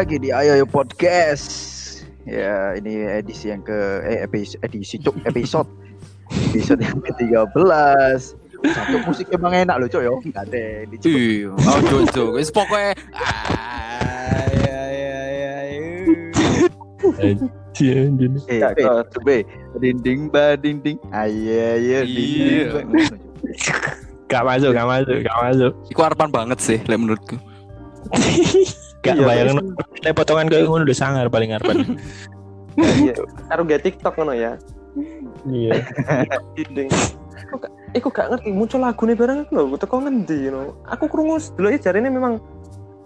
lagi di Ayo Ayo Podcast. Ya, ini edisi yang ke eh episode edisi cuk episode episode yang ke-13. Satu musik emang enak loh, Cok yo. Enggak ada di cuk. Iya, aduh cuk. Wis pokoke ay ay ay. Anjir, anjir. Eh, eh, coba dinding ba dinding. Ayo ayo dinding. Iya. Gak masuk, gak masuk, gak masuk. Iku harapan banget sih, menurutku. Gak Iya, bayang Nek potongan kayak ngono udah sangar paling harapan. Iya. Karo gak TikTok ngono ya. Iya. Kok Iku gak ngerti muncul lagune bareng lho, teko ngendi you Aku krungu dulu jarine memang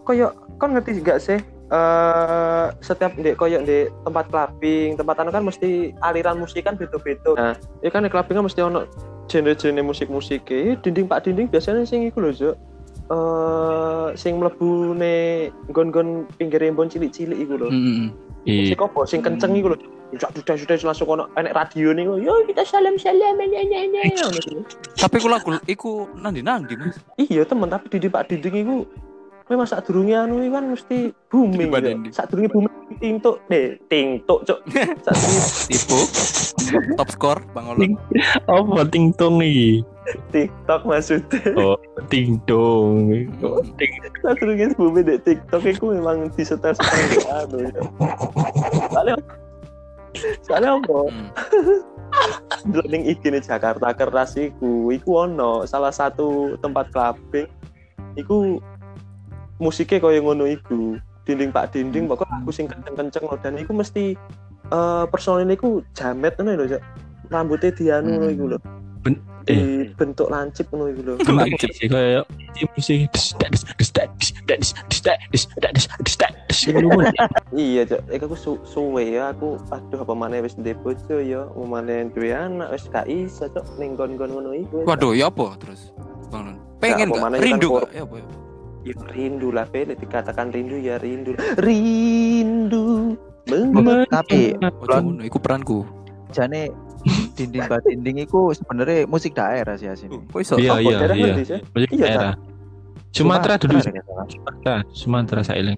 koyo kon ngerti gak sih? eh setiap di koyo di tempat clubbing, tempat anu kan mesti aliran musik kan beda-beda. Nah, ya kan di clubbing kan mesti ono genre-genre musik-musik. Dinding Pak Dinding biasanya sing iku lho, Zuk. Eh sing mlebu ne gon-gon pinggir embon cilik-cilik iku lho. Heeh. Iya. Sing apa sing kenceng iku lho. Dudak dudak dudak langsung ono enek radio niku. Yo kita salam salam ini ini ini. Tapi iku lagu iku nandi nandi Mas. Iya temen tapi di Pak Dinding iku memang saat durunge anu kan mesti booming. Ya. Dinding. Saat durunge booming tintuk deh, tintuk cok. Saat durunge Tipu. Top score Bang Olon. Apa tingtong nih? TikTok maksudnya. Oh, tingtong. Oh, ting. Saat durunge booming di TikTok iku memang disetel-setel di anu. ya. Soalnya Soalnya apa? Hmm. Delok ning IG Jakarta keras iku, iku ono salah satu tempat clubbing iku musiknya kaya ngono itu dinding pak dinding pokok aku sing kenceng kenceng loh dan iku mesti uh, personil iku jamet ngono lho rambutnya dianu hmm. itu lho ben eh. bentuk lancip ngono iku loh lancip sih kaya musik iya cok aku suwe ya aku aduh apa mana wes depo cok ya mau mana yang anak wes kai iso cok nenggon gon-gon itu waduh ya apa terus bangun, pengen rindu ya apa rindu lah, Pe. Dikatakan rindu ya rindu. Rindu. Oh, Meng- Tapi Ojo ngono, iku peranku. jane dinding ba dinding iku sebenarnya musik daerah sih asine. Kok iso? Iya, iya, iya. Musik Iya, daerah. Sumatera dulu, Sumatera, Sumatera, Sumatera saya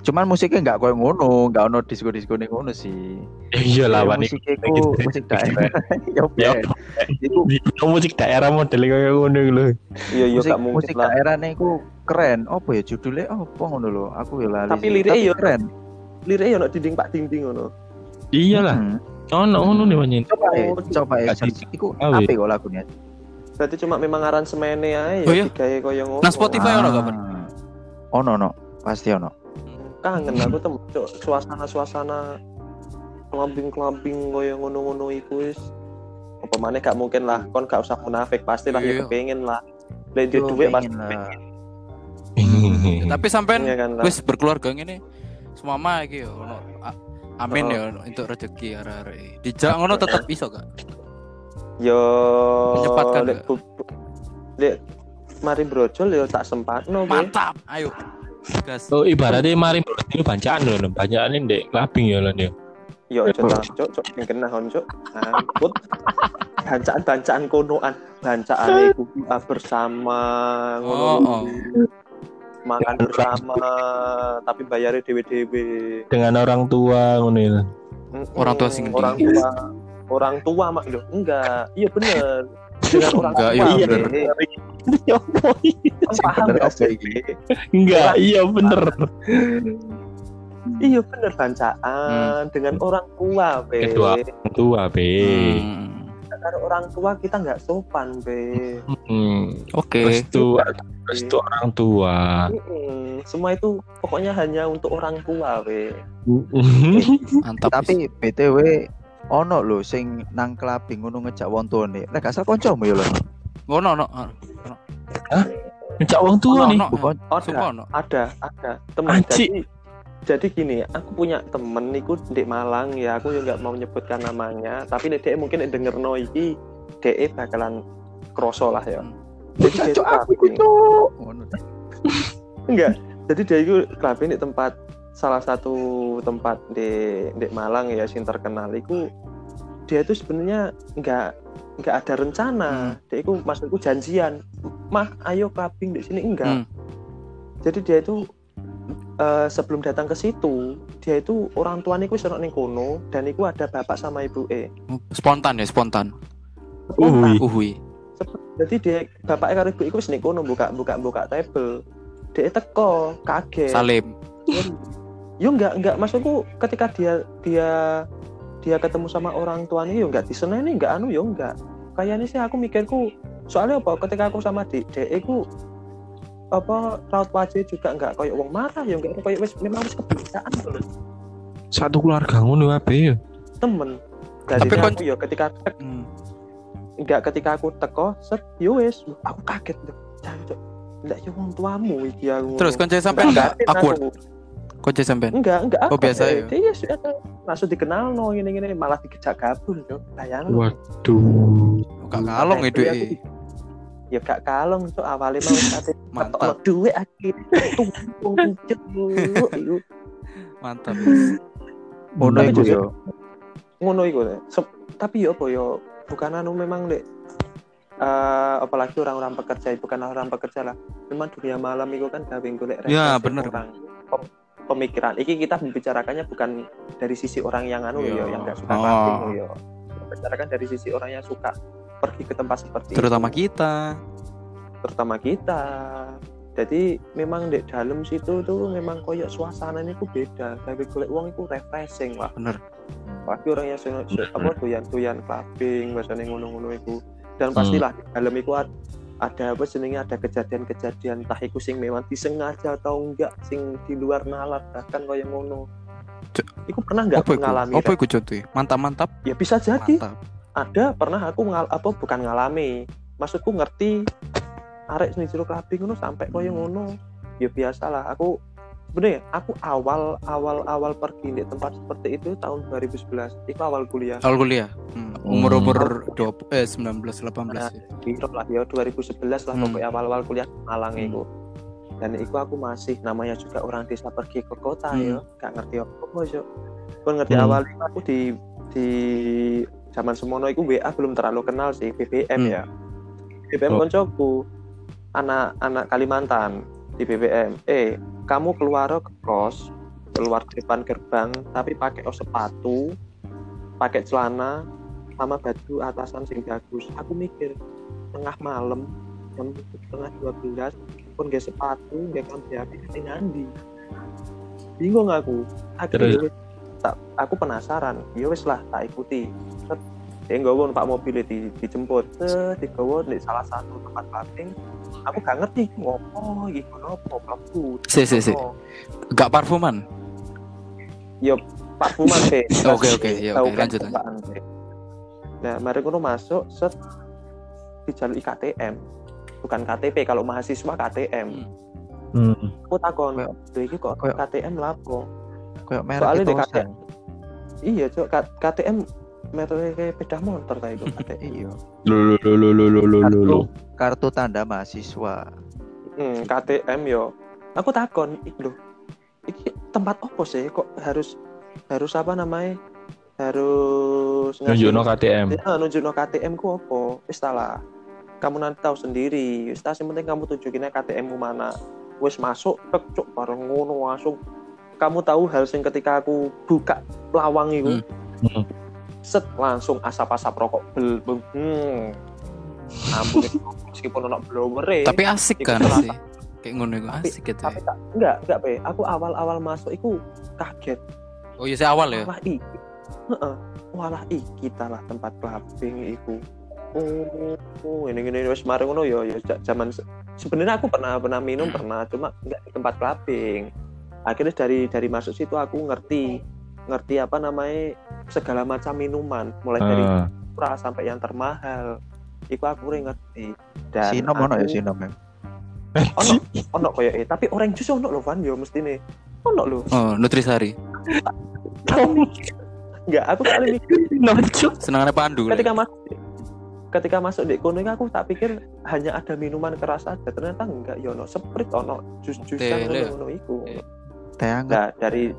Cuman musiknya nggak koyo ngono, nggak ono disco-disco ning ngono sih. Iya lah, Wan. musik iku musik daerah. Ya Ya. Iku musik daerah model kayak ngono lho. Iya, iya musik gak mungkin musik lah. daerah iku keren. Apa ya judulnya? Apa ngono lho? Aku ya lali. Tapi liriknya ya- keren. Liriknya ono dinding Pak Dinding ngono. Iya lah. Hmm. Ono ngono nih wanyin. Coba Oh, coba search. Iku tahu ya. apa kok lagunya? Berarti cuma memang aransemennya aja Oh, iya? ya digawe koyo ngono. Nah, Spotify ono gak? Ah. Ono no, pasti ono. Kangen aku tem cok, suasana-suasana kelambing-kelambing koyo ngono-ngono iku wis. Apa maneh gak mungkin lah, kon gak usah munafik, pasti lah Iya. ya kepengen lah. Yo, duit pasti pengen. Tapi sampean Iya kan wis berkeluarga ngene semama iki yo ono amin ya untuk rezeki arek-arek. Dijak ngono tetep iso gak? Yo Menyempatkan lek lek mari brojol yo tak sempatno Be. Mantap. Ayo. Gas. Oh ibaratnya mari ini bancaan loh, bancaan ini dek labing ya lah dia. Yo aja tak cok cok sing kena hon cok. Angkut. Bancaan-bancaan konoan, bancaan iku bersama ngono. Oh, oh. Makan bersama tapi bayarnya dewe-dewe. Dengan orang tua ngono ya. Orang tua sing orang tua orang tua mak loh enggak iya bener dengan orang Enggak, tua iya Be. bener. Ya apa? Kamu paham bener gak apa sih? Enggak, iya bener. Iya bener bancaan dengan orang tua be Kedua. Tua be. Hmm. Karena orang tua kita nggak sopan be Hmm. Oke. Restu, restu orang tua. Mm-mm. semua itu pokoknya hanya untuk orang tua be Mantap. Tapi BTW ono lho sing nang clubbing ngono ngejak wong tuane. Nek gak salah kancamu ya lho. ngono no. Ngejak orang tua nih. Bukan ada ada ada teman jadi jadi gini aku punya temen niku di Malang ya aku juga nggak mau menyebutkan namanya tapi nek dia mungkin nek denger no iki dia bakalan kroso lah ya. Jadi dia itu Cok aku itu. Enggak jadi dia itu clubbing di tempat salah satu tempat di di Malang ya sing terkenal itu dia itu sebenarnya enggak nggak ada rencana. Dia itu maksudku janjian mah ayo clubbing di sini. Enggak. Hmm. jadi dia itu eh, sebelum datang ke situ dia itu orang tua niku wis ono ning kono dan niku ada bapak sama ibu e Spontan ya, spontan. Uhui. Uhui. jadi dia bapak karo ibu iku wis ning kono buka buka buka table dia teko kaget Salim. yo enggak enggak maksudku ketika dia dia dia ketemu sama orang tuanya yo enggak diseneni enggak anu yo enggak kayaknya sih aku mikirku soalnya apa ketika aku sama di DE ku apa raut wajah juga enggak kayak wong marah yo enggak kayak wis memang wis kebiasaan gitu loh Satu keluarga ngono ape ya. temen dari Tapi kon- aku yo ketika tek, Hmm. enggak ketika aku teko set yo wis aku kaget tuh Jancuk. enggak yo wong tuamu iki aku Terus konco sampai enggak aku. Konco sampai. enggak enggak Oh, biasa ya? dia ya sudah langsung dikenal no ini ini malah dikejak kabur yo bayang Waduh. Gak kalong itu. iya, ya gak kalong tuh awalnya mau kate Mantap, ketokno duit akhirnya tumpung pijet iku mantap. Ono Tapi iku juga- yo. ngono iku ya. Tapi yo apa yo bukan anu memang dek eh apalagi orang-orang pekerja bukan orang pekerja lah memang dunia malam itu kan gawe golek Ya, bener. orang Pem- pemikiran iki kita membicarakannya bukan dari sisi orang yang anu yo yang gak suka Oh. yo bicarakan dari sisi orang yang suka pergi ke tempat seperti Terutama itu. kita. Terutama kita jadi memang di dalam situ tuh memang koyok suasananya itu beda gawe golek uang itu refreshing lah Bener. pasti orang yang sen- sen- apa doyan doyan clubbing bahasanya ngono-ngono itu dan Hmm. pastilah di dalam itu ad- ada apa jenenge ada kejadian-kejadian entah iku sing memang disengaja atau enggak sing di luar nalar bahkan koyo ngono. Iku pernah nggak mengalami Apa iku contohnya? Mantap-mantap. ya bisa jadi Mantap. ada pernah aku ngal apa bukan ngalami maksudku ngerti arek sing jero clubbing ngono sampai koyo Hmm. ngono ya biasalah aku sebenarnya aku awal awal awal pergi di tempat seperti itu tahun 2011 itu awal kuliah Awal kuliah. Hmm. Umur umur 20 eh 19 18 ya. Biro lah ya 2011 lah Hmm. pokoknya awal-awal kuliah di Malang Hmm. itu dan itu aku masih namanya juga orang desa pergi ke kota Hmm. ya gak ngerti apa apa yo pun ngerti Hmm. awal aku di di zaman semono itu WA belum terlalu kenal sih BBM Hmm. ya BBM Oh. koncoku anak-anak Kalimantan di BBM eh kamu keluar ke kos keluar depan gerbang tapi pakai oh, sepatu pakai celana sama baju atasan sing bagus. Aku mikir tengah malam jam setengah dua belas pun gak sepatu gak kambi api ini nandi bingung aku. Akhirnya tak, aku penasaran. Ya wis lah tak ikuti. Set, nggawa pak mobil di, dijemput. Set, di salah satu tempat parking aku gak ngerti. Ngopo iki ngopo mlebu Si, si, si. Ngopo. Gak parfuman. ya parfuman sih Oke, oke, ya, oke, kan lanjut, nah mari kono masuk set di jalur IKTM bukan KTP kalau mahasiswa KTM Hmm. aku takon "Lho, iki kok kayak- KTM lapo? Kayak merek Soalnya itu di KTM iya cok KTM metode kayak beda motor kayak itu KTM Iya. Lo lo lo lo lo lo lo lo lo. Kartu tanda mahasiswa. hmm, KTM yo aku takon iki lho iki tempat opo sih kok harus harus apa namanya harus Nunjukno KTM. Ya, nunjukno KTM ku apa? Wis ta lah. Kamu nanti tahu sendiri. Wis ta, sing penting kamu tunjukinnya KTM mu mana. Wis masuk, tek cuk bareng ngono langsung. Kamu tahu hal sing ketika aku buka lawang itu, Hmm. Set langsung asap-asap rokok bel, hmm. Ampun, meskipun ono blower Tapi asik kan Iku sih. Kayak ngono iku Tapi- asik gitu. tapi ya. enggak, enggak pe. Aku awal-awal masuk itu kaget. Oh iya saya awal ya. Walah iki. Heeh. Walah iki ta lah tempat clubbing iku. Oh, oh ini ini wis mari ngono ya ya zaman se- sebenarnya aku pernah pernah minum pernah cuma enggak di tempat clubbing. Akhirnya dari dari masuk situ aku ngerti ngerti apa namanya segala macam minuman mulai dari Ah. murah sampai yang termahal. Iku aku udah ngerti. Dan Sinom ono ya aku- sinom ya. Ono ono koyo eh tapi orang jus ono lho Van yo mesti nih. Ono lho. Oh, Nutrisari. Enggak, aku kali mikir Nocok. Senangannya Pandu. Ketika masuk ketika masuk di kono aku tak pikir hanya ada minuman keras saja ternyata enggak ya ono sprite ono jus-jusan Teh, ngono iku Teh. Nah dari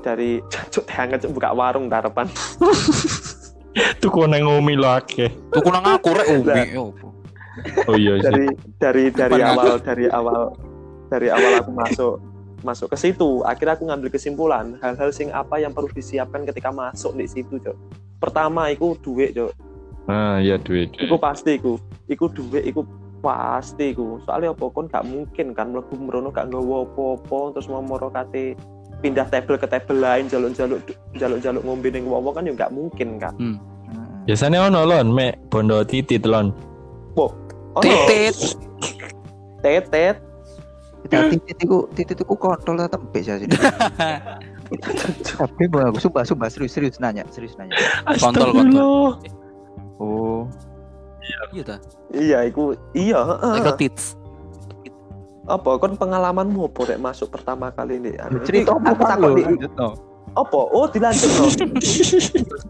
dari cacuk teh hangat Cuk, buka warung harapan Tuh kau neng ngomil lo akeh. Tuku nang aku rek umi. Oh? Oh iya sih. dari dari dari awal dari awal dari awal aku masuk masuk ke situ akhirnya aku ngambil kesimpulan hal-hal sing apa yang perlu disiapkan ketika masuk di situ cok pertama iku duit cok Ah, ya duit. duit. iku pasti iku iku duit iku pasti iku soalnya apa kon gak mungkin kan mlebu merono gak nggawa apa-apa terus mau moro kate pindah table ke table lain jaluk-jaluk jaluk-jaluk ngombe ning wong kan ya gak mungkin kan Hmm. Biasanya ono lon, mek bondo titit lon. oh Titit. tetet Kita titit iku titit iku kontol tetep bisa sih. Tapi mau aku sumpah sumpah serius serius nanya serius nanya. Kontol, Astagfirullah. Oh, Iya ta. iya iku iya heeh. Like tits. Apa kon pengalamanmu apa rek masuk pertama kali anu, iki cerita aku takut di apa? Oh dilanjut no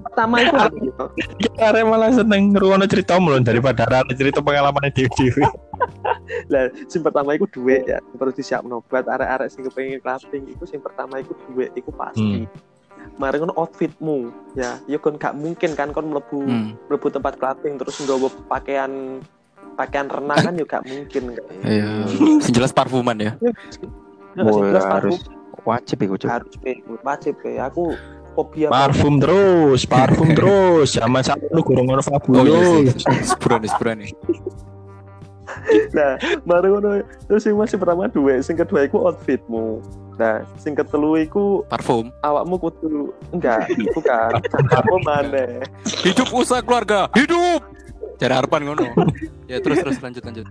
pertama itu. Apa? Arek malah seneng ngrungokno ceritamu lon daripada arek cerita pengalaman dhewe-dhewe. lah sing pertama itu duit ya perlu disiapno. Buat arek-arek sing kepengin clubbing itu sing pertama itu duit itu pasti. Mari ngono outfitmu ya. Ya kon gak mungkin kan kon mlebu Hmm. mlebu tempat clubbing terus nggawa pakaian pakaian renang kan juga gak mungkin kan Iya. Jelas parfuman ya. Wah, jelas harus parfum wajib iku Cuk. harus pe wajib pe aku fobia Parfum terus, parfum terus. Zaman saat lu gurung ono Oh iya fabulous. Seburan seburan nih. Nah, baru ngono terus sing masih pertama dua, sing kedua iku outfitmu. Nah, sing ketelu iku Parfum. awakmu kudu enggak, bukan. Apa maneh? Hidup usaha keluarga. Hidup. Cara harapan ngono. Ya terus terus lanjut lanjut.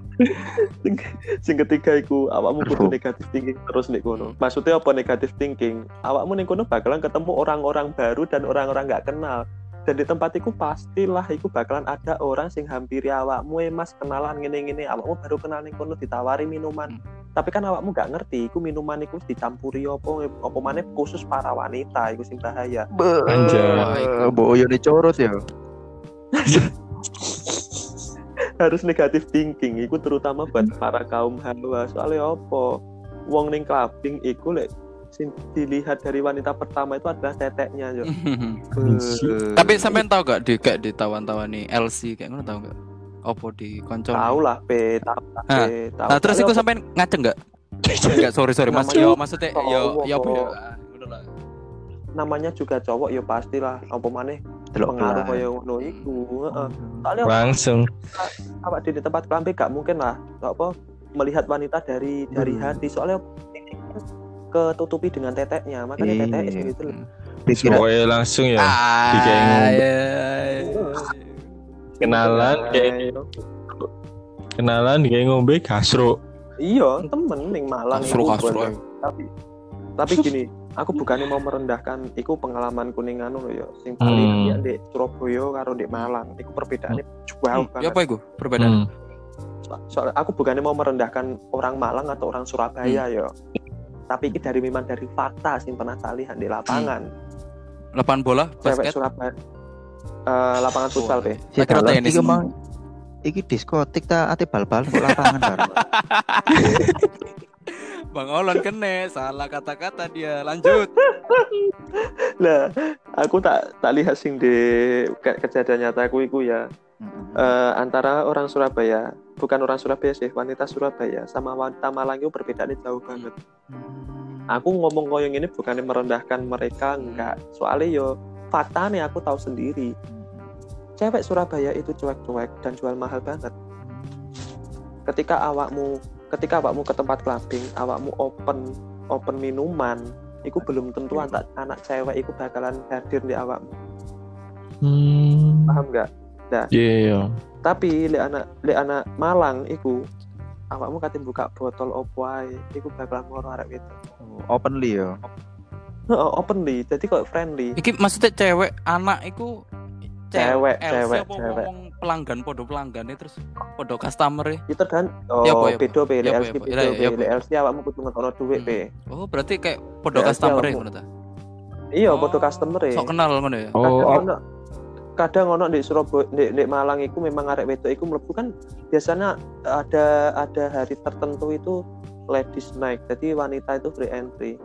Sing, ketiga iku awakmu kudu negatif thinking terus nek kono. Maksudnya apa negatif thinking? Awakmu ning kono bakalan ketemu orang-orang baru dan orang-orang nggak kenal. Dan di tempat iku pastilah iku bakalan ada orang sing hampiri awakmu eh mas kenalan ngene-ngene awakmu baru kenal ning kono ditawari minuman. Tapi kan awakmu nggak ngerti iku minuman iku dicampuri apa apa maneh khusus para wanita iku sing bahaya. Anjay. Eh, Boyo dicorot ya. harus negatif thinking. Iku terutama buat para kaum hawa. Soalnya apa? Wong ning clubbing iku lek sing dilihat dari wanita pertama itu adalah teteknya yo. Tapi sampean tahu gak di kayak ditawan-tawan nih LC kayak ngono tahu gak? Opo di konco. tahu lah pe tahu tahu Nah, terus iku sampean ngaceng gak? Enggak, sorry sorry Mas. Yo maksudnya yo yo apa? ya? Ah, namanya juga cowok ya pastilah. Apa maneh pengaruh kaya ngono iku heeh soalnya Langsung. awak di tempat clubbing gak mungkin lah apa melihat wanita dari dari Hmm. hati soalnya ketutupi dengan teteknya makanya Iya. tetek sing gitu loh Pokoknya langsung ya. Ah, ngombe. iya, iya. Kenalan kayak kenalan kayak ngombe kasro. iya temen ning Malang Kasro, kasro, tapi tapi gini aku bukannya mau merendahkan iku pengalaman kuning anu lho ya sing paling Hmm. ya di Surabaya karo di Malang iku perbedaannya jauh Ya banget apa iku perbedaan? Hmm. So- soalnya aku bukannya mau merendahkan orang Malang atau orang Surabaya ya tapi ini dari memang dari fakta sing pernah saya lihat di lapangan Lapangan bola, cewek basket. Surabaya Eh, lapangan futsal pe si Tak kira tenis. iki diskotik ta ate bal-bal lapangan karo. Bang Olon kene, salah kata-kata dia. Lanjut. Nah, aku tak tak lihat sing di ke- kejadian nyata aku iku ya Mm-mm. eh, antara orang Surabaya, bukan orang Surabaya sih, wanita Surabaya sama wanita Malang itu perbedaannya jauh banget. Aku ngomong koyo ini bukannya merendahkan mereka enggak, soalnya yo fakta nih aku tahu sendiri. Cewek Surabaya itu cuek-cuek dan jual mahal banget. Ketika awakmu ketika awakmu ke tempat clubbing, awakmu open open minuman, itu belum tentu anak anak cewek itu bakalan hadir di awakmu. Hmm. Paham nggak? Iya, iya. tapi lek anak lek anak Malang iku awakmu kate buka botol opo ae iku bakal ngoro arek itu Oh, Openly ya. Heeh, openly jadi kok friendly Iki maksudnya cewek anak iku Cewek, LC cewek, apa cewek. Pelanggan podo pelanggan terus podo customer e. itu kan oh Ya, ya, bedo pe Ya, LC ya, bedo Ya, ya, apa? lek LC awakmu kudu dhuwit Hmm. pe Oh, berarti kayak podo Ya, customer e ngono ta. iya Oh, podo customer e Sok kenal ngono ya. Oh, kadang oh, ono di Surabaya di, di Malang iku memang arek wedok iku mlebu kan biasanya ada ada hari tertentu itu ladies night jadi wanita itu free entry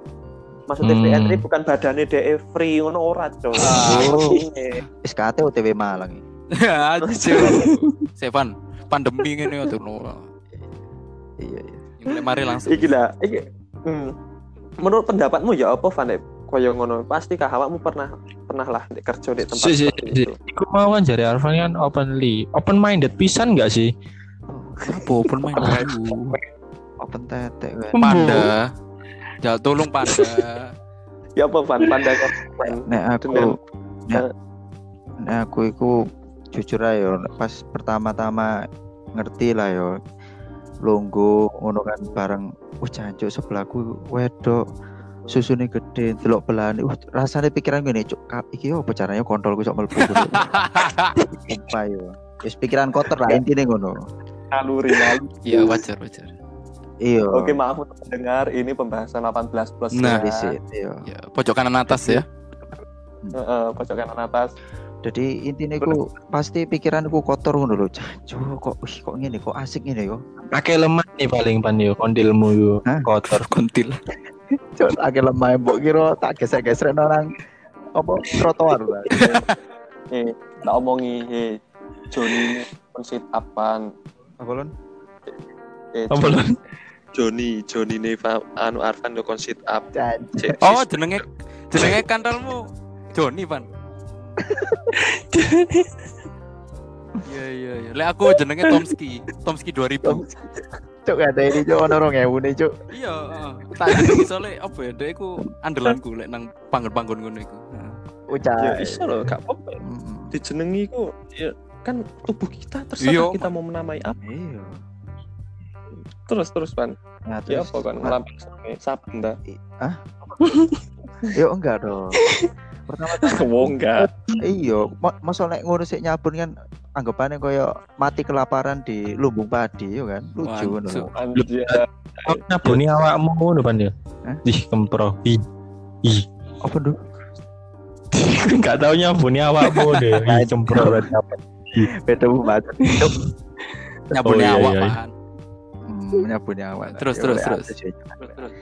maksudnya free Hmm. entry bukan badannya DE free ngono ora cok Ah. Maksudnya, SKT OTW Malang Aduh. Sevan, pandemi ngene ya tuh. Iya iya. Mulai mari langsung. iki lah iki hmm. menurut pendapatmu ya apa Van koyo ngono pasti kah awakmu pernah pernah lah di kerja di tempat Si, si, si. Iku mau kan jari Arfan kan openly, open minded pisan gak sih? Apa open main dulu. Open tetek gue. Panda. Ya tolong panda. Ya apa Van? Panda kan? Nek aku nek, nek aku iku jujur aja yo, pas pertama-tama ngerti lah yo lunggu ngono kan bareng wah jancuk sebelahku wedok susune gede delok belahan uh rasane pikiran gini cuk kap iki yo apa caranya kontolku sok mlebu sumpah yo wis pikiran kotor lah intine ngono Naluri naluri. Iya wajar wajar. iya Oke maaf untuk mendengar ini pembahasan 18 plus Nah. ya. Iya Ya pojok kanan atas ya. Heeh, pojok kanan atas. Jadi intinya ku pasti pikiranku kotor ngono lho jancuk kok wih kok ngene kok asik ngene yo Pakai lemah nih paling pan yo, kondilmu yo kotor. Kontil. Cuk, agak lemah mbok kira tak gesek-gesek nang apa trotoar lah. Eh, tak omongi eh Joni pun sit upan. Apa lon? Eh, Apa lho? Joni, Joni ne anu Arfan do kon sit up. Oh jenenge jenenge kantalmu Joni pan. Iya iya iya. Lek aku jenenge Tomski. Tomski 2000. Cuk ada ini cuk ono 2000 nih cuk. Iya, heeh. tak jenenge soalnya apa ya? Dek iku andalanku lek nang panggon-panggon ngono iku. Heeh. Ucap. ya iso loh, gak apa-apa. Dijenengi ku ya kan tubuh kita terserah Iya. kita mau menamai apa. Iya. Terus terus Pan. Nah, Ya terus apa kan Ma- ngelampi sampe saben ta. Yo enggak dong. Pertama Wong enggak. iya, ma masa nek ngono sik nyabun kan anggapannya koyo mati kelaparan di lumbung padi yo kan. Lucu ngono. Nyabuni awakmu ngono pan yo. Hah? Ih, kempro. Ih. Ih. Apa nduk? Enggak tahu nyabuni awakmu deh. Ih, apa? Beda bu banget. Cuk. Nyabune Oh, iya, awak iya. pan. Hmm, nyabunnya awal. Terus, Ya, terus, ya. Terus, terus.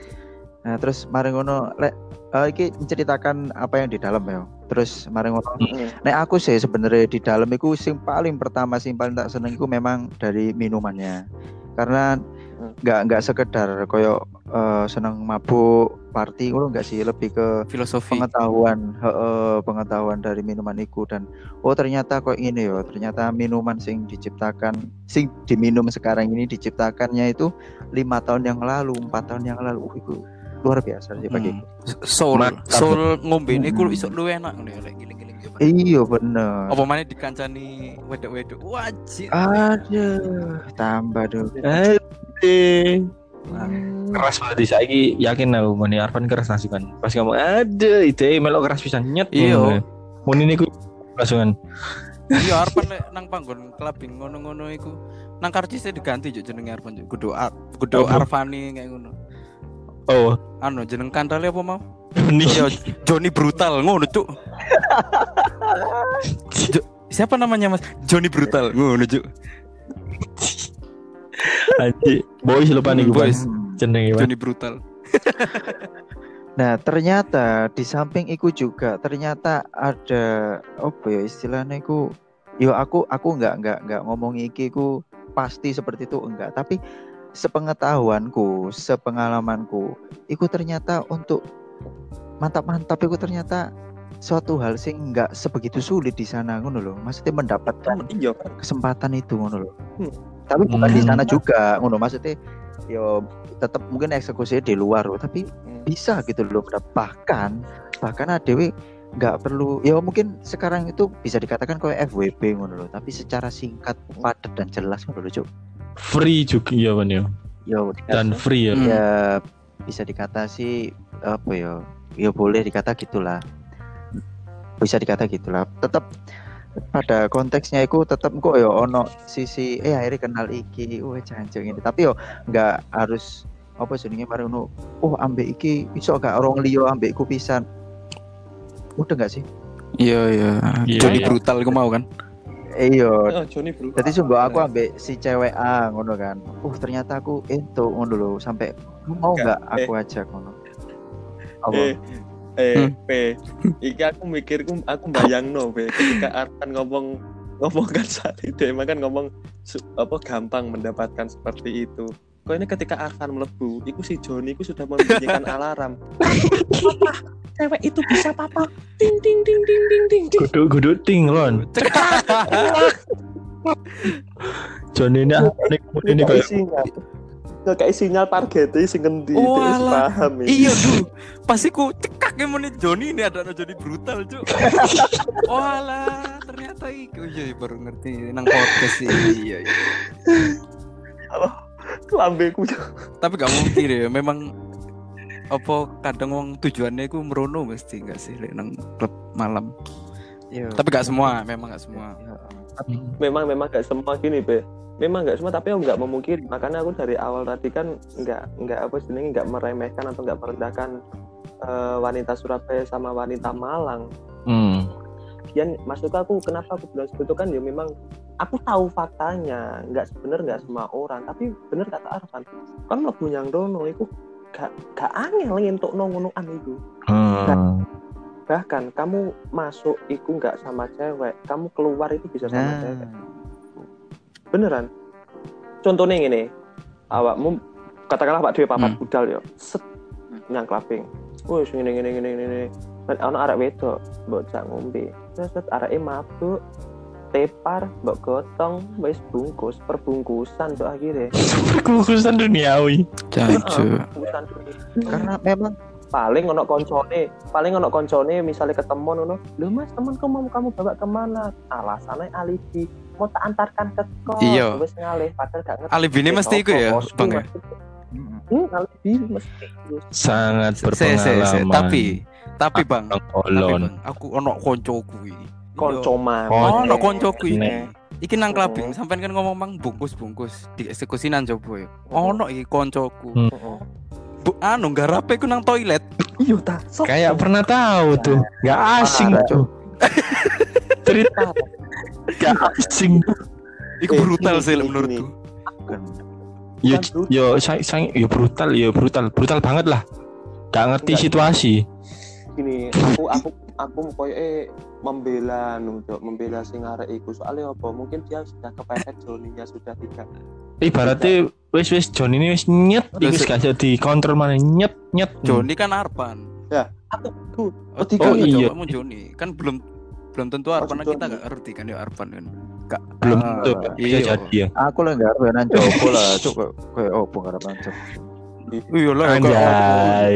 Nah, terus mari ngono lek eh, iki menceritakan apa yang di dalam ya. Terus mari ngono Heeh. Nek aku sih sebenarnya di dalam itu sing paling pertama sing paling tak seneng itu memang dari minumannya. Karena Hmm. nggak nggak sekedar koyo eh, seneng mabuk party ngono nggak sih lebih ke Filosofi. pengetahuan heeh, pengetahuan dari minuman itu dan oh ternyata kok ini ya ternyata minuman sing diciptakan sing diminum sekarang ini diciptakannya itu lima tahun yang lalu empat tahun yang lalu uh, itu luar biasa sih bagi Hmm. Soul, Mantap. soul ngombe ini ku Hmm. iso luwe enak lek giling-giling ya, Pan. iya bener Apa mana dikancani wedok-wedok. Wajib. aduh tambah dong Aduh. Keras berarti saiki yakin aku meni Arfan keras langsung kan. Pas ngomong ada ide melok keras pisan nyet. Iya. Mun ini ku langsungan. Iya Arpan lek nang panggon clubbing ngono-ngono iku. Nang karcisnya diganti juk jenenge Arpan juk. Kudu Ar- kudu Apa? Arfani kayak ngono. Oh, Anu jeneng kantale apa mau? ini Iya Johnny Brutal ngono cuk. Jo- Siapa namanya Mas? Johnny Brutal ngono cuk. Anji, boys lupa nih Boys. jenenge Pak. Johnny Brutal. Nah ternyata di samping itu juga ternyata ada apa ya istilahnya itu yo aku aku nggak nggak nggak ngomong iki ku pasti seperti itu enggak tapi sepengetahuanku sepengalamanku itu ternyata untuk mantap-mantap itu ternyata suatu hal sing nggak sebegitu sulit di sana ngono loh maksudnya mendapatkan Iya kesempatan itu ngono loh. Hmm. Tapi bukan di Hmm. sana juga ngono maksudnya yo tetap mungkin eksekusinya di luar loh, tapi Hmm. bisa gitu loh bahkan bahkan ADW nggak perlu ya mungkin sekarang itu bisa dikatakan kayak FWB ngono loh, tapi secara singkat, padat dan jelas ngono loh, Cuk. Free juga iya ya. Yo Dan free ya. Ya bisa dikata sih apa ya ya boleh dikata gitulah bisa dikata gitulah tetap pada konteksnya itu tetap kok ya ono sisi eh akhirnya kenal iki wah jancuk ini tapi yo nggak harus apa jenenge mari ngono oh ambek iki iso gak orang liyo ambek ku pisan udah nggak sih Iya iya. Iya, Johnny iya. Brutal iku mau kan. Iya Oh, jadi sungguh aku ambek si cewek A ngono kan uh ternyata aku itu ngono loh sampai mau Enggak, nggak aku ajak ngono apa Eh, eh, Hmm. P. Iki aku mikir aku, aku bayang no, P. Ketika Arfan ngomong ngomong kan saat itu emang kan ngomong apa gampang mendapatkan seperti itu. Kok ini ketika Arfan melebu iku si Joni iku sudah membunyikan alarm. Papa, cewek itu bisa papa. Ting ting ting ting ting ting ting. Kudu kudu ting lon. Johnny ini ini ini kayak kayak sinyal. Nggak kayak sinyal targetnya sing ngendi Oh, paham ya Iya duh, pasti ku cekak yang menit Joni ini ada Joni brutal cuk. Oh alah, ternyata iku. Iya baru ngerti. Nang podcast sih. Iya iya. Lambeku Tapi gak mungkin ya, memang apa kadang wong tujuannya iku merono mesti enggak sih lek nang klub malam. Iya. Tapi gak semua, memang gak semua. memang memang gak semua gini be memang gak semua tapi aku nggak memungkiri makanya aku dari awal tadi kan nggak nggak apa sih nggak meremehkan atau nggak merendahkan eh, wanita Surabaya sama wanita Malang Hmm. Yan maksud aku kenapa aku bilang seperti itu kan ya memang aku tahu faktanya nggak sebenar nggak semua orang tapi bener kata Arfan kan lo punya dono itu gak gak angel untuk nongonoan itu. Hmm. bahkan kamu masuk itu nggak sama cewek kamu keluar itu bisa sama Nah, cewek. Beneran. Contohnya gini awakmu katakanlah pak dewi papat Hmm. budal ya set nyang klaping wih gini gini gini gini dan ono arek wedok mbok jak ngombe set areke mabuk tepar mbok gotong wis bungkus perbungkusan tuh akhirnya Kekusan duniawi. Jancuk. karena memang paling ono koncone paling ono koncone misalnya ketemu ono lho mas temanku mau kamu bawa ke mana alasannya alibi mau tak antarkan ke kos Iya. wis ngalih padahal gak ngerti Alibi ini mesti iku ya, Bang ya. Sangat se- se- berpengalaman. Tapi tapi Bang, Bang tapi, Olon. Bang, aku ono koncoku iki. konco mah Oh, ono koncoku iki. Nek. Iki nang klubing, Oh. sampean kan ngomong mang bungkus-bungkus dieksekusinan coba ya. Ono iki koncoku. Hmm. Bu, anu garape ku nang toilet. iya ta Kayak pernah tahu tuh. Gak asing Parah, tuh. Cerita gak asing. Iku Eh, brutal gini, sih menurutku. Yo yo saya saya yo brutal yo brutal brutal banget lah. Gak ngerti Enggak. situasi. gini aku aku aku koyo eh membela nu Cok. membela sing arek iku soalnya apa mungkin dia sudah kepepet Joninya sudah tidak Ibaratnya wis wis John ini wis nyet, se- gak jadi kontrol mana nyet nyet. Joni kan Arpan. aku tuh Oh, oh iya. iya, kamu Joni. Kan belum belum tentu Arpan Maksud kita gak ngerti kan ya Arpan kan. Gak belum Ah, tentu iya. jadi ya. aku lah nggak benar coba lah cuk kayak oh pengharapan cuk Iya lah. Anjay.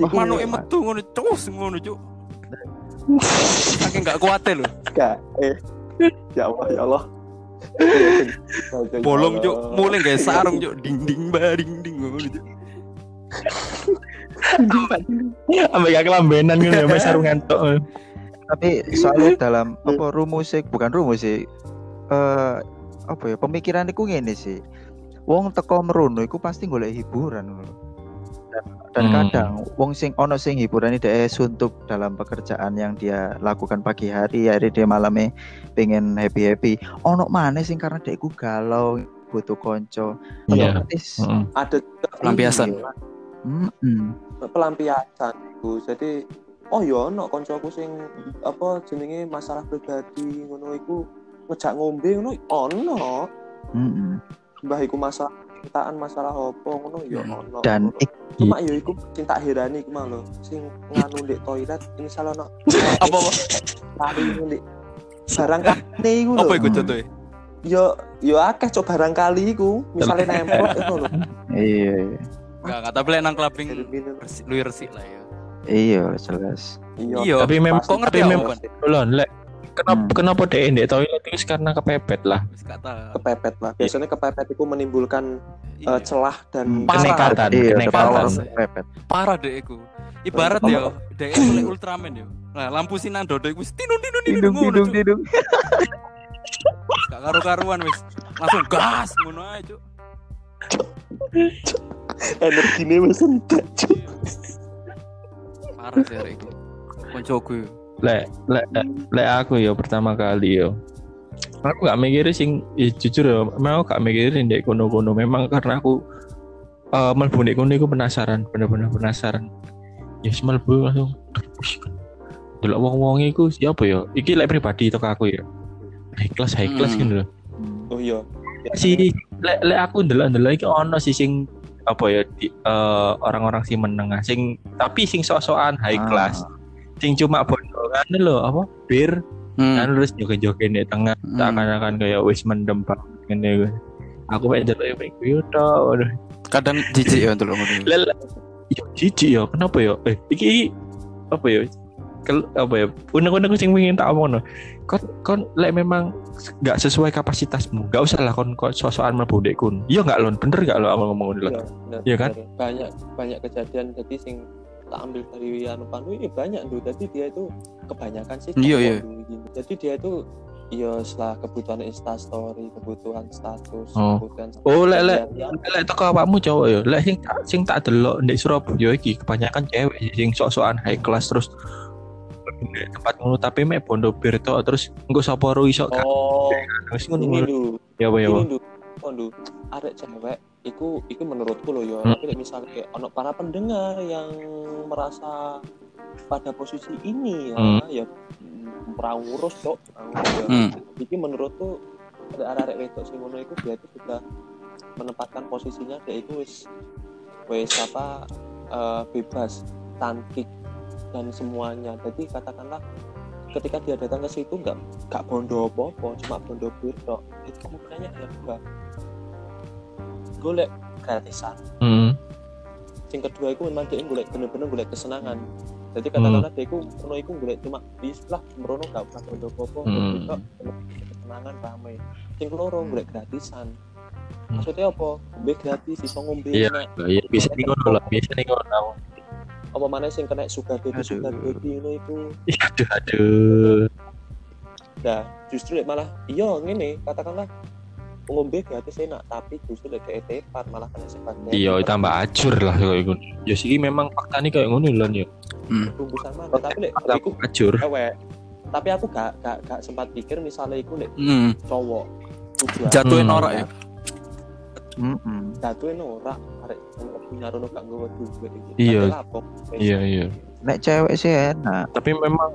Tiga manuke ya, metu ngono cus ngono cuk. Saking gak kuate lho. Gak, eh ya Allah ya Allah Bolong cuk, mulai gak sarung cuk, ding ding ba ding ding ngono cuk. Sampai gak kelambenan gitu ya, sampai sarungan tok. Tapi soalnya dalam apa rumus sih bukan rumus sih eh apa ya pemikiran iku ngene sih wong teko merono iku pasti golek hiburan dan, dan Hmm. kadang wong sing ono sing hiburan ini suntuk dalam pekerjaan yang dia lakukan pagi hari hari dia malamnya pengen happy happy ono mana sing karena dia iku galau butuh konco Iya. otomatis Heeh. ada juga Pelampiasan. ini, mm-mm. pelampiasan itu jadi oh ya no koncoku sing apa jenenge masalah pribadi ngono iku ngejak ngombe ngono ono Mm-mm. mbah iku masalah cintaan masalah apa ngono ya Hmm. ono dan cuma ya iku sing tak herani iku lho sing nganu ndek toilet misal ono Apa apa? lari ndek barang kali iku lho Apa iku contohnya? yo yo akeh cok barang kali iku misalnya nempel itu lho iya iya. Enggak, enggak tapi lek nang resik luwih resik lah ya. Iya jelas Iya. Tapi memang Kok ngerti tapi aku, memang Pan? Lon, lek kenapa Hmm. kenapa dek ndek toilet itu karena kepepet lah. Kepepet lah biasanya kepepet itu menimbulkan Iya. eh, celah dan Parah. Kenekatan, iya kenekatan. ketawa Kenekatan. pepet parah deh iku. Ibarat Oh. ya, dek lek Ultraman ya. Nah, lampu sinan dodo iku wis tinun tinun tinun Cuk. hidung Gak karu-karuan wis. Langsung gas ngono ae, Cuk. energinya wis entek Cuk. Parah sih arek iku. Koncoku. yo. Lek lek lek aku ya pertama kali yo. Aku gak mikirin sing ya, jujur ya, aku gak mikirin ndek kono-kono. Memang karena aku eh mlebu ndek kono iku penasaran, bener-bener penasaran. Ya yes, mlebu langsung. Delok wong-wong iku siapa ya? Iki lek pribadi to ke aku ya. High class, high class Hmm. gitu loh. oh iya Si lek lek aku ndelok-ndelok iki ono sih sing apa ya di, eh, orang-orang sing menengah sing tapi sing sok-sokan high Ah. class sing cuma bondo kan lho apa bir Hmm. kan terus joget-joget di tengah Hmm. seakan-akan kayak wis mendem ngene aku pengen delok kayak gitu tok waduh Kadang jijik ya untuk ngono. lele yo jijik ya kenapa ya eh iki, apa ya apa ya unek-unek sing pengen tak omong kon kon lek memang nggak sesuai kapasitasmu nggak usah lah kon kok sosokan mlebu ndek kun iya nggak lon bener nggak lo ngomong ngomong Iya, bener, Iya kan? bener. banyak banyak kejadian jadi sing tak ambil dari anu panu ini banyak tuh jadi dia itu kebanyakan sih Iya, iya. jadi dia itu iya setelah kebutuhan instastory kebutuhan status Oh. kebutuhan Oh, lek, lek. Lek teko awakmu cowok ya lek sing sing tak delok ndek Surabaya iki kebanyakan cewek sing sok-sokan high class terus tempat ngono tapi mek bondo bir tok terus engko sapa ro iso kan oh terus ini ngono. dulu ya apa ya apa? Kondo arek cewek iku iku menurutku loh ya. Hmm. tapi misalnya kayak ono para pendengar yang merasa pada posisi ini ya Hmm. ya ngurus cok. Ya. Hmm. Jadi menurutku ada arek wedok sing ngono iku dia itu sudah menempatkan posisinya dia itu wis wis apa eh, bebas cantik dan semuanya. Jadi katakanlah ketika dia datang ke situ nggak nggak bondo apa-apa, cuma bondo bir tok. Itu kemungkinannya ya dua. Golek gratisan. hmm. Sing kedua itu memang dia golek bener-bener golek kesenangan. Jadi katakanlah dia itu ngono iku golek cuma bis lah merono gak usah bondo Hmm. bir tok, kesenangan ramai. Sing loro golek gratisan. Hmm. Maksudnya apa? Ngombe gratis iso ngombe Iya. enak. ya bisa nih ngono lah biasa nih ngono Apa mana sing kena sugar baby sugar Aduh. baby ngono iku. Ih, aduh aduh Nah, justru malah iya ngene, katakanlah ngombe gratis enak, tapi justru lek dhek tepat malah kena sebat. iya tambah acur lah kayak ngono ya sih memang fakta nih kayak ngono lho ya bungkusan mana, tapi lek iku acur ewek. Tapi aku gak gak gak sempat pikir misalnya iku lek Hmm. cowok Jatuhin Hmm. norak ya. Mm-mm. jatuhin norak arek gak duit iki. Iya. Iya iya Nek cewek sih enak. tapi memang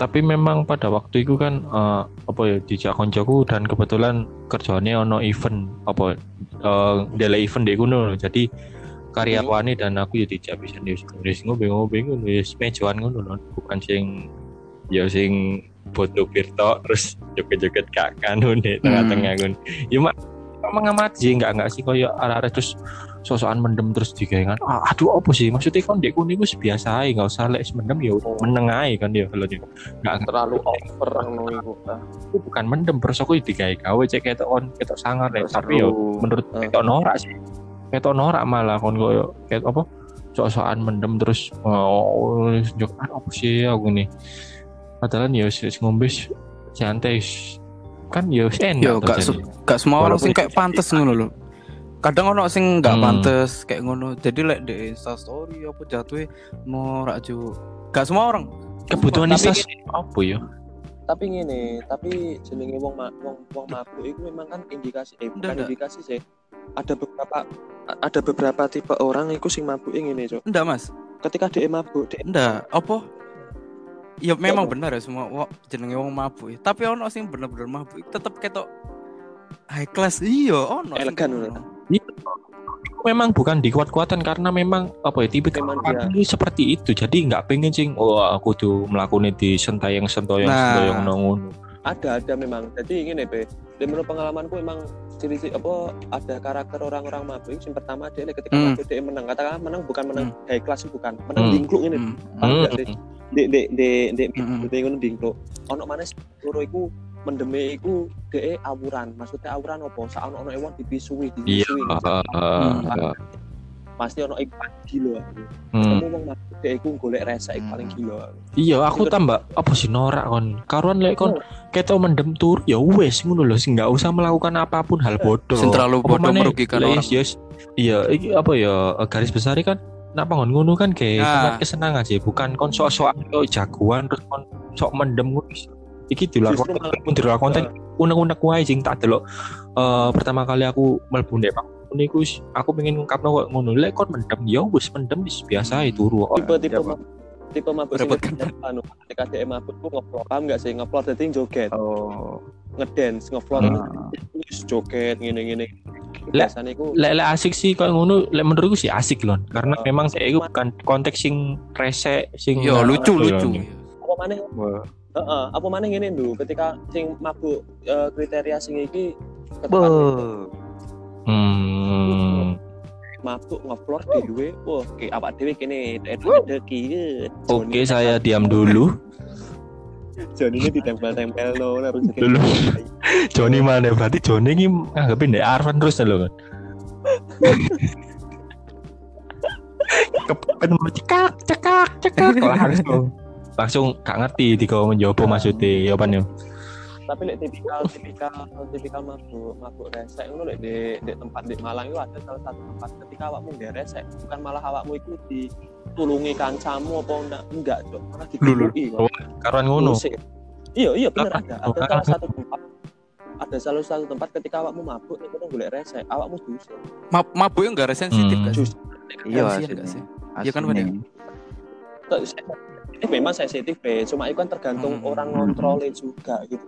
tapi memang pada waktu itu kan eh, apa ya dijak koncoku dan kebetulan kerjanya ono event apa dele event di kuno jadi karyawane dan aku ya dijak bisa news ngobe ngobe ngono ya mejoan ngono lho. bukan sing ya sing foto virtual terus joget-joget gak kanu di tengah-tengah kun ya mak mengamati. Nggak nggak sih koyo arah-arah terus sosokan mendem terus digawe kan. Ah, aduh apa sih? Maksudnya kan dek niku biasa ae nggak usah lek mendem ya meneng ae kan ya kalau dia. Nggak terlalu over itu bukan mendem terus aku digawe gawe cek ketok on ketok sangar lek tapi yo Seru. menurut ketok norak sih. Ketok norak malah kon koyo ket apa? Sok-sokan mendem terus oh jok ah, apa sih aku nih padahal ya wis ngombe santai kan ya wis enak Yo gak se- gak semua orang sing kayak itu- pantes ngono lho. Kadang ono sing gak Hmm. pantes kayak ngono. Jadi lek di Insta story apa jatuhe norak ju. Gak semua orang. kebutuhan instasi apa ya tapi ngene tapi jenenge wong ma wong wong mabuk itu memang kan indikasi eh bukan Nggak, indikasi sih ada beberapa ada beberapa tipe orang iku sing mabuk ngene cok Enggak, Mas. ketika dia mabuk dia Enggak, apa? Ya memang apa? benar ya semua wong jenenge wong mabuk. ya. Tapi ono sing bener-bener mabuk tetep ketok high class. Iya, ono. Elegan, ngono. memang bukan dikuat-kuatan karena memang apa ya tipe Memang ini seperti itu jadi nggak pengen sing oh aku tuh melakukan di sentayang sentayang Nah. sentayang nongon ada ada memang. Jadi ngene be. Dan menurut pengalamanku memang ciri apa ada karakter orang-orang mabuk yang pertama dia ketika Hmm. mabuk dia menang. Katakanlah menang bukan menang high class bukan. Menang Hmm. dingkluk ini. Hmm. Dek dek dek dek Hmm. dek ngono dingkluk. Ono mana loro iku mendeme iku dhek awuran. Maksudnya awuran apa? Sak ono ono ewon dipisui iya. Dipisui uh, pasti ono iku paling gila aku. hmm. Ketemu wong mabuk dhek iku golek resek iku paling Hmm. gila aku. iya aku tambah apa sih norak kon karuan lek kon ketok mendem tur ya wes ngono loh sih nggak usah melakukan apa pun hal bodoh Sing terlalu bodoh merugikan lek orang. yes, iya iki apa ya garis besar kan Napa ngon ngono kan kayak Nah. kesenangan sih, bukan kon sok-sokan kok jagoan terus kon sok mendem ngono. Iki di luar Justru konteks, malah- pun di luar konteks unek-unek wae sing tak delok eh pertama kali aku mlebu ndek Pak niku aku pengen ngungkapno kok ngono. Lek kon mendem. Ya wis mendem wis biasa ae turu kok. tipe tipe mabuk. tipe mabuk sing anu ketika dhek mabuk ku ngeplot. Paham nggak sih? Ngeplot dadi joget. Oh. ngedance ngevlog Ah. wis joget ngene-ngene Lek- iku lek lek asik sih kalau ngono. Lek menurutku sih asik loh karena Oh. memang saya itu bukan konteks sing rese sing Yo lucu lucu. apa mana Wah. Heeh, apa mana ngene dulu ketika sing mabuk eh, kriteria sing iki ketekan Boh. Hmm. Mabuk ngeplor dhewe wah ki awak dhewe kene ada ki oke saya diam dulu. Joni ini ditempel-tempel no harus Dulu. Joni mana? Berarti Joni ini nganggepin deh Arvan terus loh kan kepen cekak cekak cekak. Langsung langsung gak ngerti di kau menjawab maksudnya ya pan ya tapi lek tipikal tipikal tipikal mabuk mabuk resek ngono lek di, di tempat di Malang itu ada salah satu tempat ketika awakmu nggak resek bukan malah awakmu itu ditulungi kancamu apa enggak enggak Cok. malah ditulungi Oh, karuan ngono iya iya bener Apa? ada ada kan. salah satu tempat ada salah satu tempat ketika awakmu mabuk nih kita golek resek awakmu diusir Ma mabuk enggak ada sensitif Hmm. kan? Jus. Iya, Kasihan asli. nggak sih? Iya kan, Pan, eh memang sensitif be cuma itu kan tergantung Hmm. orang ngontrolnya juga gitu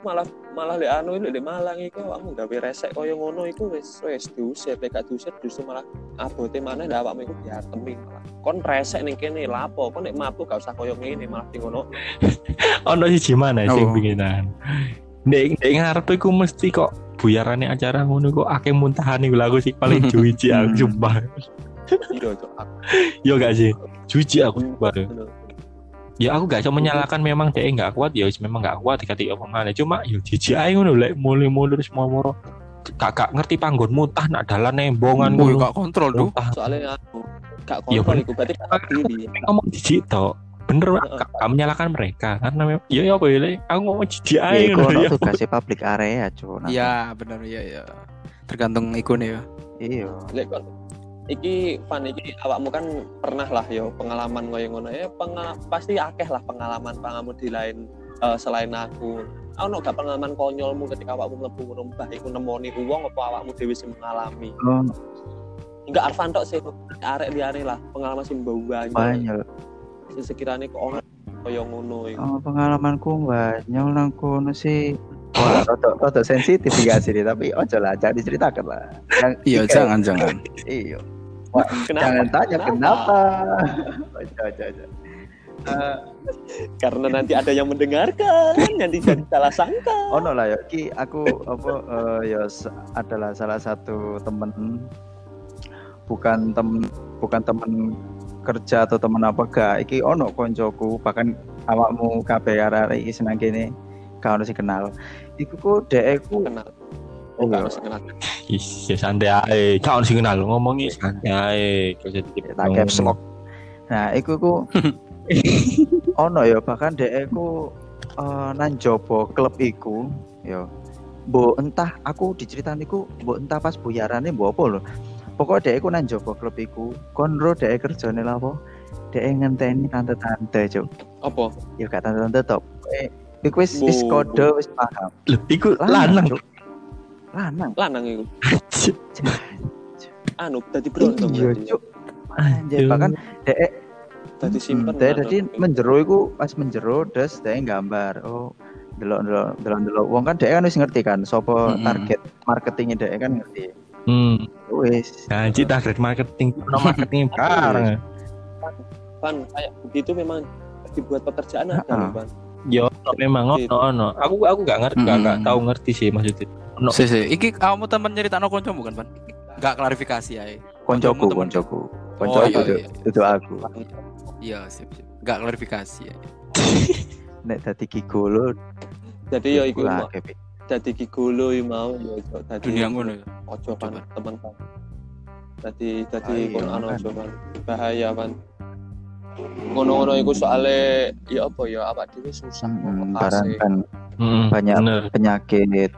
malah malah di anu di Malang itu awakmu gawe resek koyo ngono iku wis wis diusir lek gak diusir justru malah abote mana ndak awakmu iku diatemi malah kon resek ning kene lapo kon nek mabuk gak usah koyo ngene malah di ngono ono sih gimana sih Oh. pinginan Dek, dek ngarep iku mesti kok buyarane acara ngono kok akeh muntahan iku lagu sih paling juji aku sumpah. iya cok aku Yo gak sih? Juji aku sumpah. Bener. Ya aku gak bisa menyalahkan memang dek nggak kuat ya wis memang gak kuat dikati apa mana cuma yo jiji ae ngono lek mulai mulai semua moro kakak ngerti panggon muntah nak dalan nembongan ngono gak kontrol tuh. soalnya aku gak Iya, kontrol bener. iku berarti diri ngomong jiji tok bener gak, gak menyalahkan mereka karena memang ya ya apa ya aku ngomong jiji Ya, ae iku ngono ono ya tugasnya public area, cuy. Iya, benar iya iya. Tergantung ikonnya ya. Iya. lek iki Van iki awakmu kan pernah lah yo pengalaman koyo ngono ya pengal- pasti akeh lah pengalaman pengalaman di lain eh, selain aku ono gak pengalaman konyolmu ketika awakmu mlebu ngono mbah iku nemoni uang apa awakmu dhewe sing mengalami Oh, enggak Arfan tok sih arek liyane lah pengalaman sing mbau banyak banyak. sing sekiranya kok ono koyo ngono iku Oh, pengalamanku banyak nang kono sih. Wah, rada rada sensitif sih, tapi ojo lah, jangan diceritakan lah. Iya, jangan jangan. Iya. Kenapa? Jangan tanya kenapa. Ojo, ojo, ojo. Eh, karena nanti ada yang mendengarkan nanti jadi salah sangka. Ono lah ya. Ki aku apa ya s- adalah salah satu temen. Bukan temen bukan temen kerja atau temen apa gak. Iki ono koncoku bahkan awakmu kabeh arek iki senang kene. Gak ono sing kenal. Iku ku dek ku kenal oh gak harus kenal Is, ya santai ae. Kau sing kenal ngomongnya santai ae kau jadi tak caps lock nah iku ku ono ya bahkan dek ku eh, nang jopo klub iku ya. Mbok entah aku diceritain iku mbok entah pas buyarane mbok apa lho. Pokoknya dek ku nang jopo klub iku konro dek kerjane lha apa? Dek ngenteni tante-tante cuk. Apa? Ya gak tante-tante tok. Eh iku wis wis Bu, kode wis paham. Loh, iku lanang. Lanang? Lanang iku. Anu tadi bronto iya ya. cuk. Anjir bahkan dek tadi simpen Dek tadi menjero iku pas menjero des dek gambar. Oh, delok delok delok delok. Wong kan dek kan wis ngerti kan sapa target marketingnya dek kan ngerti. hmm. Wis. Janji target marketing. No marketing bareng Pan kayak begitu memang dibuat pekerjaan ada Pan. Yo memang ono ono. Aku aku gak ngerti gak, gak tahu ngerti sih maksudnya ono Si, si. Iki kamu teman cerita no koncomu kan, Pan? Gak klarifikasi ya. Koncoku, Temen-temen. koncoku. Oh, Koncoku iya, itu, iya. itu aku. Iya, sip, sip. Gak klarifikasi ya. Nek dadi gigolo jadi ya iku jadi gigolo mau ya Cok. Dadi Dunia ngono ya. ojo pan teman pan jadi jadi Ah, iya, kon anu kan. ojo pan bahaya pan ngono-ngono iku soalnya ya apa ya apa dhewe susah Hmm, barang kan Hmm, banyak bener. penyakit.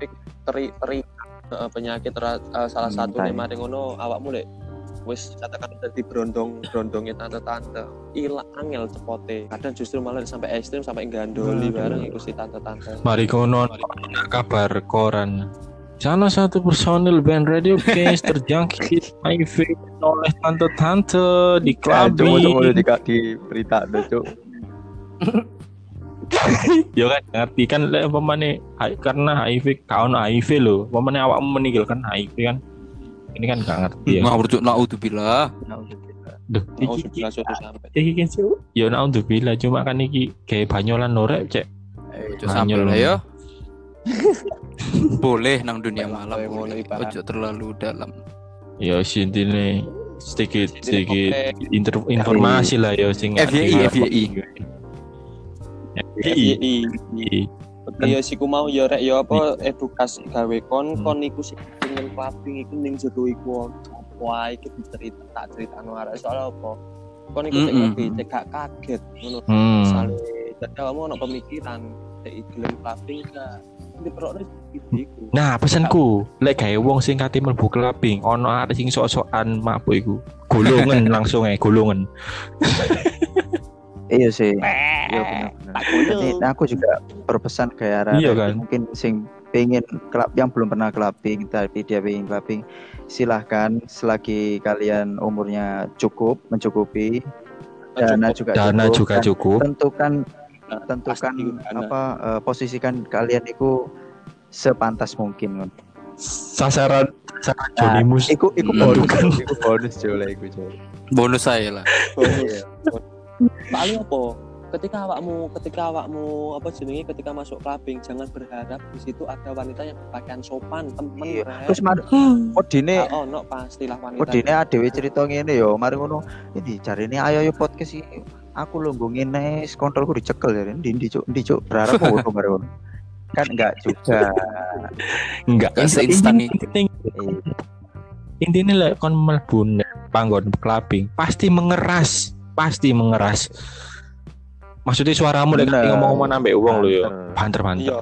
Teri teri eh, penyakit ra- eh, salah Hmm, satu nih mari ngono awakmu lek wis katakan dari brondong brondongnya tante-tante ilang angel cepote kadang justru malah sampai ekstrim sampai gandoli bareng iku si tante-tante Mari kono kabar koran. Salah satu personil band Radio Case terjangkit HIV oleh tante-tante di Klabi. di di berita cuk. Ya kan ngerti kan lek pemane karena HIV kaon HIV lho. Pemane awakmu meninggal kan HIV kan. ini kan gak ngerti ya Ngawur cuk naudzubillah. Alhamdulillah. Duh, iki iki kan sih ya naudzubillah cuma kan iki kayak banyolan norek cek Eh, Banyol. lah ya. Boleh nang dunia malam. boleh. Ojo terlalu dalam. ya sintine sedikit Sedikit informasi lah ya sing FYI, FYI. FYI Iya, iya sih ku mau ya rek ya apa edukasi gawe kon Hmm. kon iku sing pengen clubbing iku ning jero iku apa iki dicerita tak critakno arek soal apa kon iku cek Mm-mm. ngerti cek gak kaget ngono hmm. misale dadi kamu ono pemikiran cek gelem clubbing gak Nah, pesanku, lek gawe wong sing kate mlebu clubbing, ono arek sing sok-sokan mabuk iku. Golongan langsung ae, golongan. Iya sih. Iya benar aku juga berpesan kayak arah Iya kan? mungkin sing pengen klub yang belum pernah clubbing tapi dia pengen clubbing silahkan selagi kalian umurnya cukup mencukupi dana juga Dana cukup, juga cukup. tentukan Nah, tentukan pasti apa eh, posisikan kalian itu sepantas mungkin. Sasaran sasaran Mus. Iku iku bonus, iku bonus jole iku jole. Bonus saya lah. Iya. Paling apa ketika awakmu ketika awakmu apa jenenge ketika masuk clubbing jangan berharap di situ ada wanita yang berpakaian sopan temen Iya. Terus mar modine oh no pastilah wanita modine adewe cerita ngene yo, mari ngono. Ini jarine ayo yo podcast iki. Aku lho nggo ngene kontrolku dicekel ya. Ndi ndi cuk, ndi cuk. Berharap ngono mari ngono. Kan enggak juga. Enggak Gak seinstan itu. Intinya Iya. intinya lek kon mlebu nek panggon clubbing, pasti mengeras, pasti mengeras. Maksudnya suaramu lek Bener. ngomong-ngomong nambah wong lho yo. Banter. Banter-banter. iya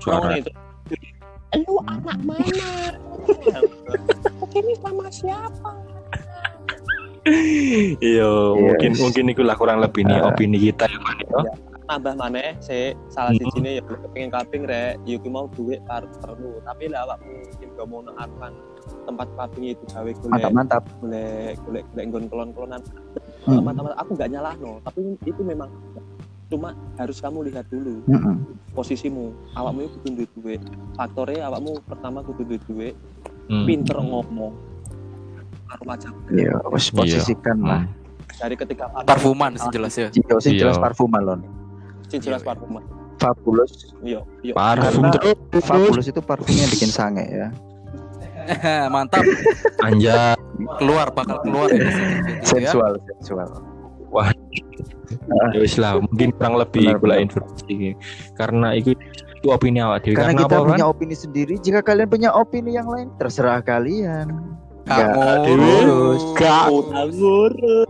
Suara. itu lu anak mana ini sama siapa Iya, mungkin Yes. mungkin ikulah kurang lebih nih Ah. opini kita ya Man, ya. tambah mana sih salah siji nih ya pengen rek ya ku mau duit par perlu tapi lah awakmu mungkin gak mau akan tempat clubbing itu gawe Mantap golek mantap. golek golek golek nggon kelon-kelonan Hmm. teman-teman aku nggak nyalahno tapi itu memang cuma harus kamu lihat dulu Heeh. posisimu awakmu itu kudu duit duit faktornya awakmu pertama kudu duit duit Hmm. pinter ngomong karo wajah Iya, wis Iya. posisikan lah. dari ketika Parfuman sih jelas ya. Iya, sing jelas Iya. parfuman lon. sing jelas parfum Fabulous. iya iya Parfum terus Fabulous itu parfum yang bikin sange ya. Mantap. anjay. Keluar bakal keluar ya. Gitu ya. Sensual, sensual. Ya wis lah, mungkin kurang lebih benar. informasi ini. Karena itu itu opini awak dewi. Karena Karena, kita apa kan? punya opini sendiri, jika kalian punya opini yang lain, terserah kalian. Gak Nggak ngurus. Gak. ngurus